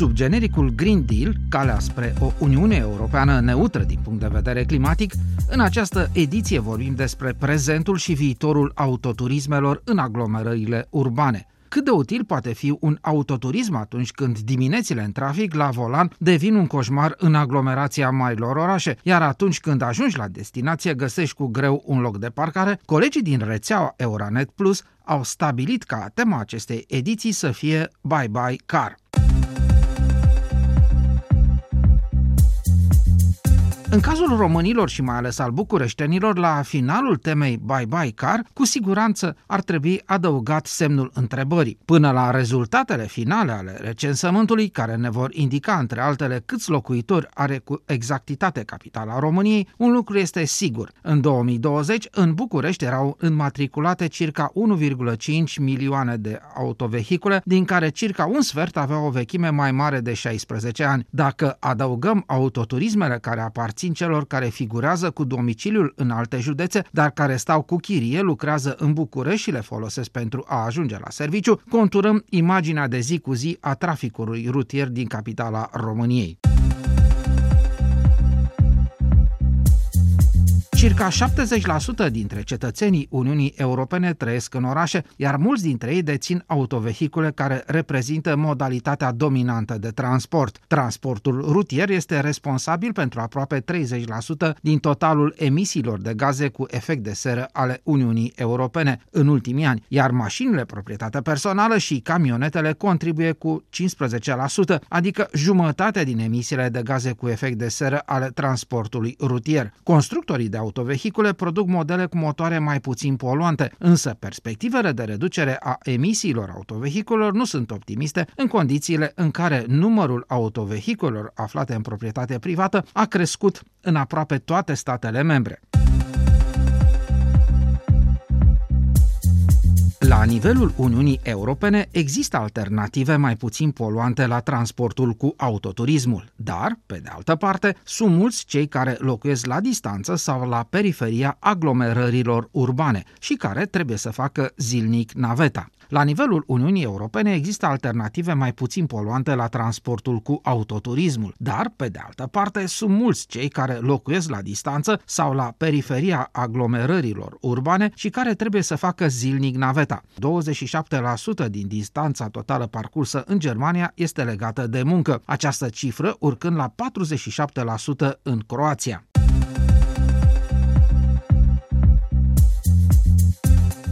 Sub genericul Green Deal, calea spre o Uniune Europeană neutră din punct de vedere climatic, în această ediție vorbim despre prezentul și viitorul autoturismelor în aglomerările urbane. Cât de util poate fi un autoturism atunci când diminețile în trafic la volan devin un coșmar în aglomerația marilor orașe, iar atunci când ajungi la destinație găsești cu greu un loc de parcare, colegii din rețeaua Euronet Plus au stabilit ca tema acestei ediții să fie Bye Bye Car. În cazul românilor și mai ales al bucureștenilor, la finalul temei Bye Bye Car, cu siguranță ar trebui adăugat semnul întrebării. Până la rezultatele finale ale recensământului, care ne vor indica, între altele, câți locuitori are cu exactitate capitala României, un lucru este sigur. În 2020, în București erau înmatriculate circa 1,5 milioane de autovehicule, din care circa un sfert aveau o vechime mai mare de 16 ani. Dacă adăugăm autoturismele care aparțin aparțin celor care figurează cu domiciliul în alte județe, dar care stau cu chirie, lucrează în București și le folosesc pentru a ajunge la serviciu, conturăm imaginea de zi cu zi a traficului rutier din capitala României. Circa 70% dintre cetățenii Uniunii Europene trăiesc în orașe, iar mulți dintre ei dețin autovehicule care reprezintă modalitatea dominantă de transport. Transportul rutier este responsabil pentru aproape 30% din totalul emisiilor de gaze cu efect de seră ale Uniunii Europene în ultimii ani, iar mașinile proprietate personală și camionetele contribuie cu 15%, adică jumătate din emisiile de gaze cu efect de seră ale transportului rutier. Constructorii de autovehicule produc modele cu motoare mai puțin poluante, însă perspectivele de reducere a emisiilor autovehiculelor nu sunt optimiste în condițiile în care numărul autovehiculelor aflate în proprietate privată a crescut în aproape toate statele membre. La nivelul Uniunii Europene există alternative mai puțin poluante la transportul cu autoturismul, dar, pe de altă parte, sunt mulți cei care locuiesc la distanță sau la periferia aglomerărilor urbane și care trebuie să facă zilnic naveta. La nivelul Uniunii Europene există alternative mai puțin poluante la transportul cu autoturismul, dar, pe de altă parte, sunt mulți cei care locuiesc la distanță sau la periferia aglomerărilor urbane și care trebuie să facă zilnic naveta. 27% din distanța totală parcursă în Germania este legată de muncă, această cifră urcând la 47% în Croația.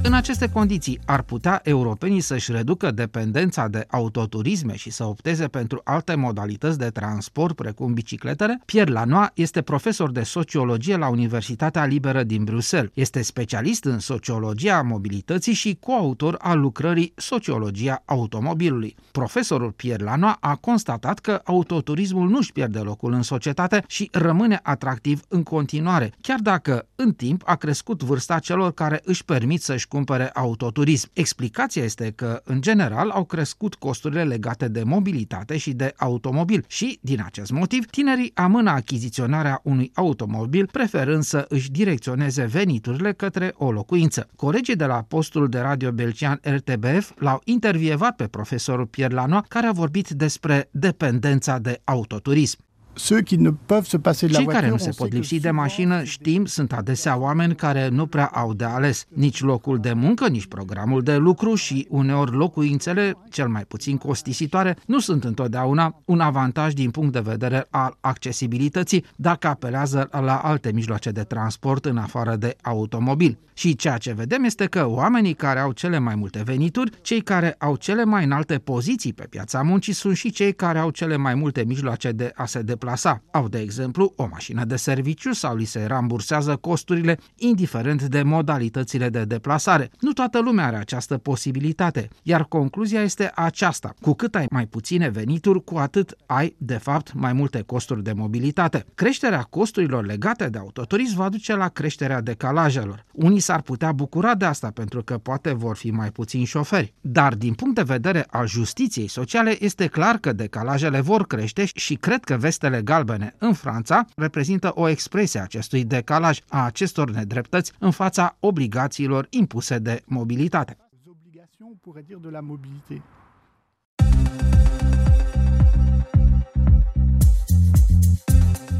În aceste condiții, ar putea europenii să-și reducă dependența de autoturisme și să opteze pentru alte modalități de transport, precum bicicletele? Pierre Lanois este profesor de sociologie la Universitatea Liberă din Bruxelles. Este specialist în sociologia mobilității și coautor al lucrării Sociologia automobilului. Profesorul Pierre Lanois a constatat că autoturismul nu își pierde locul în societate și rămâne atractiv în continuare, chiar dacă în timp a crescut vârsta celor care își permit să-și cumpere autoturism. Explicația este că, în general, au crescut costurile legate de mobilitate și de automobil și, din acest motiv, tinerii amână achiziționarea unui automobil, preferând să își direcționeze veniturile către o locuință. Colegii de la postul de radio belgian RTBF l-au intervievat pe profesorul Pierre Lanois, care a vorbit despre dependența de autoturism. Ceux qui ne peuvent se passer de la Cei voiture, care nu on se sait pot que lipsi de souvent, mașină, c'est des- știm, sunt adesea oameni care nu prea au de ales nici locul de muncă, nici programul de lucru și uneori locuințele, cel mai puțin costisitoare, nu sunt întotdeauna un avantaj din punct de vedere al accesibilității dacă apelează la alte mijloace de transport în afară de automobil. Și ceea ce vedem este că oamenii care au cele mai multe venituri, cei care au cele mai înalte poziții pe piața muncii sunt și cei care au cele mai multe mijloace de a se deplasa. Au, de exemplu, o mașină de serviciu sau li se rambursează costurile, indiferent de modalitățile de deplasare. Nu toată lumea are această posibilitate, iar concluzia este aceasta. Cu cât ai mai puține venituri, cu atât ai, de fapt, mai multe costuri de mobilitate. Creșterea costurilor legate de autoturism va duce la creșterea decalajelor. Unii s-ar putea bucura de asta pentru că poate vor fi mai puțini șoferi. Dar din punct de vedere al justiției sociale este clar că decalajele vor crește și cred că vestele galbene în Franța reprezintă o expresie a acestui decalaj, a acestor nedreptăți în fața obligațiilor impuse de mobilitate.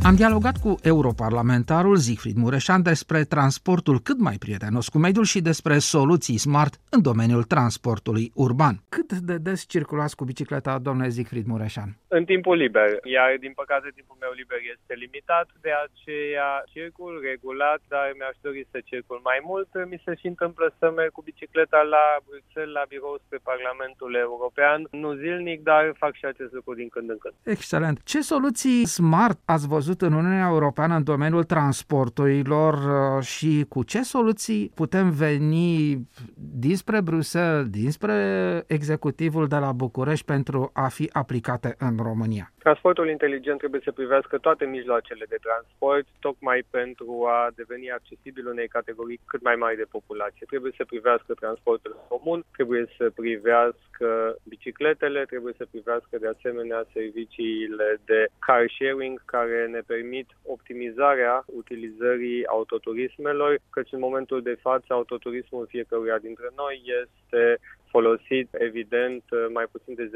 Am dialogat cu europarlamentarul Siegfried Mureșan despre transportul cât mai prietenos cu mediul și despre soluții smart în domeniul transportului urban. Cât de des circulați cu bicicleta, domnule Siegfried Mureșan? În timpul liber, iar din păcate timpul meu liber este limitat, de aceea circul regulat, dar mi-aș dori să circul mai mult. Mi se și întâmplă să merg cu bicicleta la Bruxelles, la birou spre Parlamentul European, nu zilnic, dar fac și acest lucru din când în când. Excelent. Ce soluții smart ați văzut văzut în Uniunea Europeană în domeniul transporturilor uh, și cu ce soluții putem veni dinspre Bruxelles, dinspre executivul de la București pentru a fi aplicate în România? Transportul inteligent trebuie să privească toate mijloacele de transport, tocmai pentru a deveni accesibil unei categorii cât mai mari de populație. Trebuie să privească transportul comun, trebuie să privească bicicletele, trebuie să privească de asemenea serviciile de car sharing care ne permit optimizarea utilizării autoturismelor, căci în momentul de față autoturismul fiecăruia dintre noi este folosit, evident, mai puțin de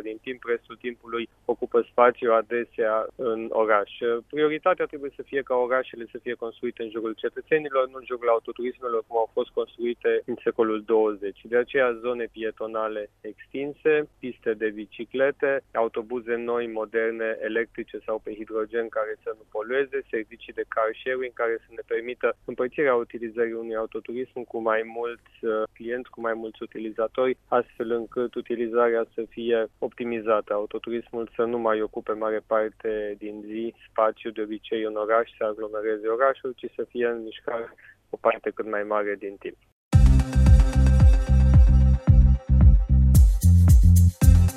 10% din timp, restul timpului ocupă spațiu adesea în oraș. Prioritatea trebuie să fie ca orașele să fie construite în jurul cetățenilor, nu în jurul autoturismelor cum au fost construite în secolul 20. De aceea zone pietonale extinse, piste de biciclete, autobuze noi, moderne, electrice sau pe hidrogen care să nu polueze, servicii de car sharing care să ne permită împărțirea utilizării unui autoturism cu mai mulți uh, clienți, cu mai mulți utilizatori utilizatori, astfel încât utilizarea să fie optimizată, autoturismul să nu mai ocupe mare parte din zi spațiu de obicei în oraș, să aglomereze orașul, ci să fie în mișcare o parte cât mai mare din timp.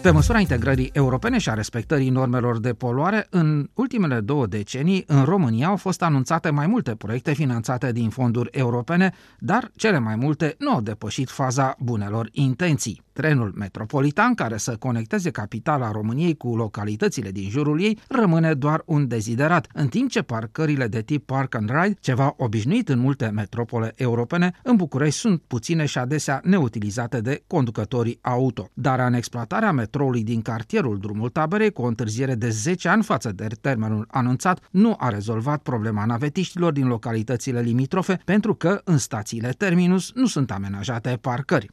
Pe măsura integrării europene și a respectării normelor de poluare, în ultimele două decenii, în România au fost anunțate mai multe proiecte finanțate din fonduri europene, dar cele mai multe nu au depășit faza bunelor intenții. Trenul metropolitan care să conecteze capitala României cu localitățile din jurul ei rămâne doar un deziderat, în timp ce parcările de tip Park and Ride, ceva obișnuit în multe metropole europene, în București sunt puține și adesea neutilizate de conducătorii auto. Dar în exploatarea metroului din cartierul Drumul Taberei, cu o întârziere de 10 ani față de termenul anunțat, nu a rezolvat problema navetiștilor din localitățile limitrofe, pentru că în stațiile terminus nu sunt amenajate parcări.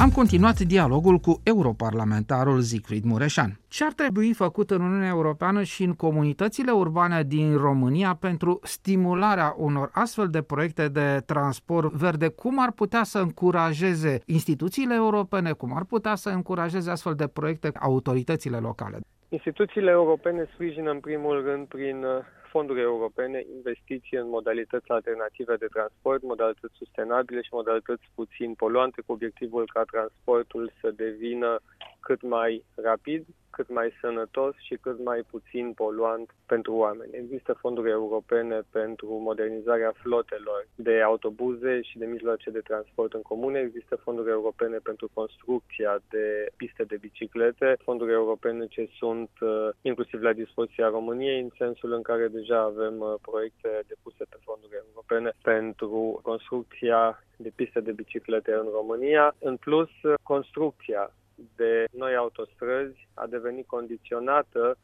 Am continuat dialogul cu europarlamentarul Siegfried Mureșan. Ce ar trebui făcut în Uniunea Europeană și în comunitățile urbane din România pentru stimularea unor astfel de proiecte de transport verde? Cum ar putea să încurajeze instituțiile europene? Cum ar putea să încurajeze astfel de proiecte autoritățile locale? Instituțiile europene sprijină în primul rând prin fonduri europene investiții în modalități alternative de transport, modalități sustenabile și modalități puțin poluante, cu obiectivul ca transportul să devină cât mai rapid, cât mai sănătos și cât mai puțin poluant pentru oameni. Există fonduri europene pentru modernizarea flotelor de autobuze și de mijloace de transport în comune, există fonduri europene pentru construcția de piste de biciclete, fonduri europene ce sunt uh, inclusiv la dispoziția României, în sensul în care deja avem uh, proiecte depuse pe fonduri europene pentru construcția de piste de biciclete în România. În plus, uh, construcția de noi autostrăzi a devenit condiționată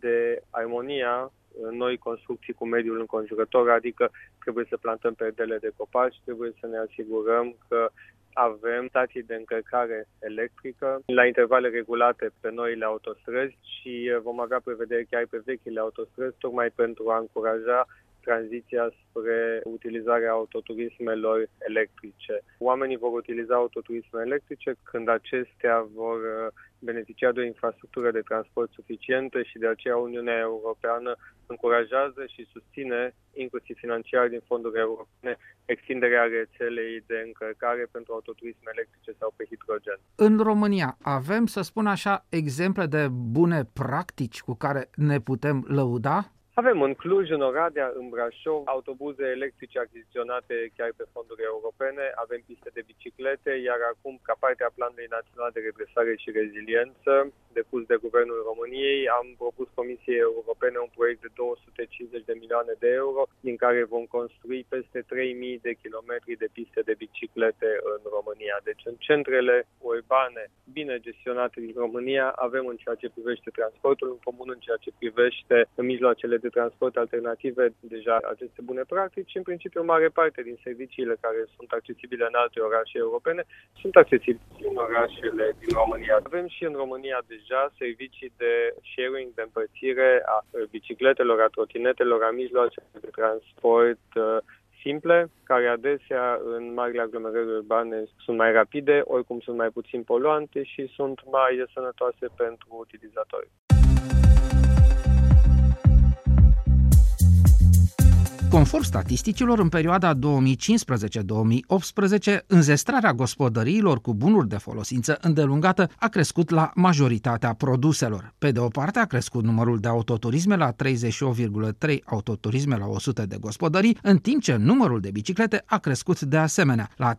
de armonia noi construcții cu mediul înconjurător, adică trebuie să plantăm perdele de copaci, trebuie să ne asigurăm că avem stații de încărcare electrică la intervale regulate pe noile autostrăzi și vom avea prevederi chiar pe vechile autostrăzi, tocmai pentru a încuraja tranziția spre utilizarea autoturismelor electrice. Oamenii vor utiliza autoturisme electrice când acestea vor uh, beneficia de o infrastructură de transport suficientă și de aceea Uniunea Europeană încurajează și susține, inclusiv financiar din fonduri europene, extinderea rețelei de încărcare pentru autoturisme electrice sau pe hidrogen. În România avem, să spun așa, exemple de bune practici cu care ne putem lăuda? Avem în Cluj, în Oradea, în Brașov, autobuze electrice achiziționate chiar pe fonduri europene, avem piste de biciclete, iar acum, ca parte a Planului Național de Redresare și Reziliență, depus de Guvernul României, am propus Comisiei Europene un proiect de 250 de milioane de euro, din care vom construi peste 3000 de kilometri de piste de biciclete în România. Deci în centrele urbane bine gestionate din România avem în ceea ce privește transportul în comun, în ceea ce privește mijloacele de transport alternative, deja aceste bune practici și în principiu o mare parte din serviciile care sunt accesibile în alte orașe europene sunt accesibile în orașele din România. Avem și în România deja servicii de sharing, de împărțire a bicicletelor, a trotinetelor, a mijloacelor de transport uh, simple, care adesea în marile aglomerări urbane sunt mai rapide, oricum sunt mai puțin poluante și sunt mai sănătoase pentru utilizatori. Conform statisticilor, în perioada 2015-2018, înzestrarea gospodăriilor cu bunuri de folosință îndelungată a crescut la majoritatea produselor. Pe de o parte, a crescut numărul de autoturisme la 38,3 autoturisme la 100 de gospodării, în timp ce numărul de biciclete a crescut de asemenea la 39,9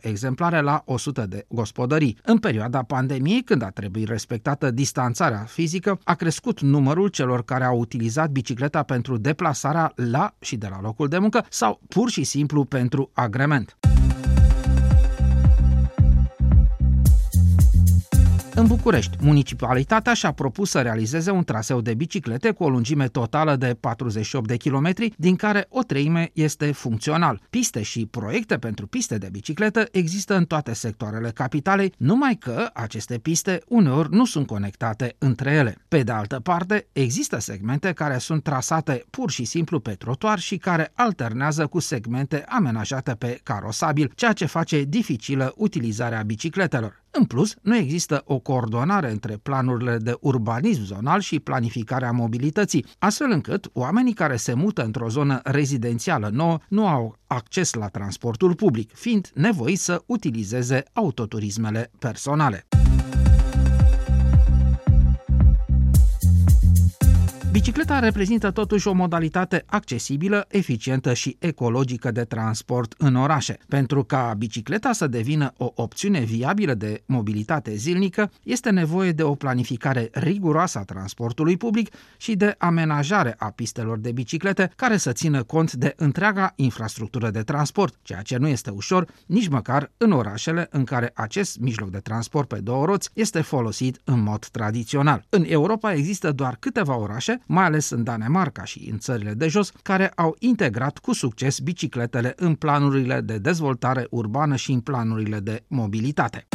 exemplare la 100 de gospodării. În perioada pandemiei, când a trebuit respectată distanțarea fizică, a crescut numărul celor care au utilizat bicicleta pentru deplasarea la și de la locul de muncă sau pur și simplu pentru agrement. În București, municipalitatea și-a propus să realizeze un traseu de biciclete cu o lungime totală de 48 de kilometri, din care o treime este funcțional. Piste și proiecte pentru piste de bicicletă există în toate sectoarele capitalei, numai că aceste piste uneori nu sunt conectate între ele. Pe de altă parte, există segmente care sunt trasate pur și simplu pe trotuar și care alternează cu segmente amenajate pe carosabil, ceea ce face dificilă utilizarea bicicletelor. În plus, nu există o coordonare între planurile de urbanism zonal și planificarea mobilității, astfel încât oamenii care se mută într-o zonă rezidențială nouă nu au acces la transportul public, fiind nevoiți să utilizeze autoturismele personale. Bicicleta reprezintă totuși o modalitate accesibilă, eficientă și ecologică de transport în orașe. Pentru ca bicicleta să devină o opțiune viabilă de mobilitate zilnică, este nevoie de o planificare riguroasă a transportului public și de amenajare a pistelor de biciclete care să țină cont de întreaga infrastructură de transport, ceea ce nu este ușor nici măcar în orașele în care acest mijloc de transport pe două roți este folosit în mod tradițional. În Europa există doar câteva orașe mai ales în Danemarca și în țările de jos, care au integrat cu succes bicicletele în planurile de dezvoltare urbană și în planurile de mobilitate.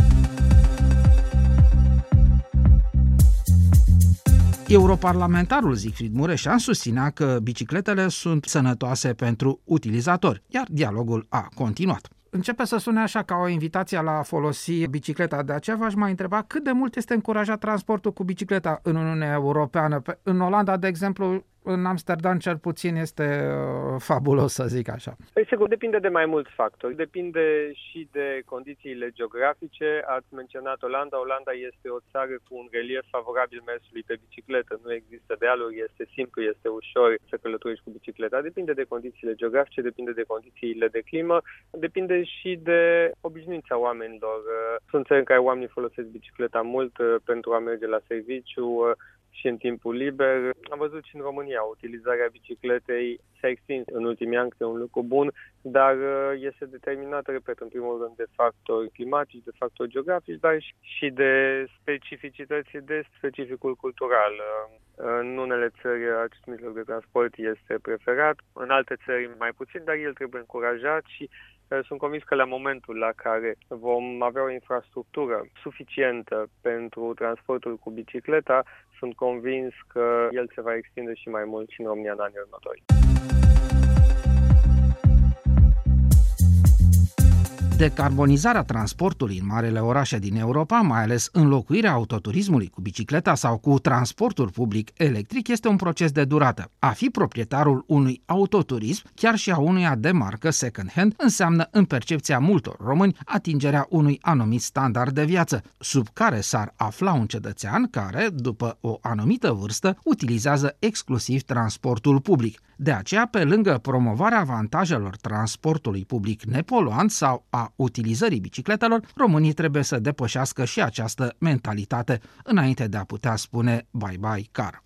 Europarlamentarul Siegfried Mureșan susținea că bicicletele sunt sănătoase pentru utilizatori, iar dialogul a continuat începe să sune așa ca o invitație la a folosi bicicleta. De aceea v-aș mai întreba cât de mult este încurajat transportul cu bicicleta în Uniunea Europeană. În Olanda, de exemplu, în Amsterdam cel puțin este uh, fabulos, să zic așa. Păi sigur, depinde de mai mulți factori. Depinde și de condițiile geografice. Ați menționat Olanda. Olanda este o țară cu un relief favorabil mersului pe bicicletă. Nu există dealuri, este simplu, este ușor să călătorești cu bicicleta. Depinde de condițiile geografice, depinde de condițiile de climă, depinde și de obișnuința oamenilor. Sunt țări în care oamenii folosesc bicicleta mult uh, pentru a merge la serviciu, uh, și în timpul liber. Am văzut și în România utilizarea bicicletei s-a extins în ultimii ani, este un lucru bun, dar uh, este determinată, repet, în primul rând de factori climatici, de factori geografici, dar și de specificități de specificul cultural. Uh, în unele țări acest mijloc de transport este preferat, în alte țări mai puțin, dar el trebuie încurajat și sunt convins că la momentul la care vom avea o infrastructură suficientă pentru transportul cu bicicleta, sunt convins că el se va extinde și mai mult și în România în anii următori. Decarbonizarea transportului în marele orașe din Europa, mai ales înlocuirea autoturismului cu bicicleta sau cu transportul public electric, este un proces de durată. A fi proprietarul unui autoturism, chiar și a unuia de marcă second-hand, înseamnă în percepția multor români atingerea unui anumit standard de viață, sub care s-ar afla un cetățean care, după o anumită vârstă, utilizează exclusiv transportul public. De aceea, pe lângă promovarea avantajelor transportului public nepoluant sau a utilizării bicicletelor, românii trebuie să depășească și această mentalitate înainte de a putea spune bye-bye car.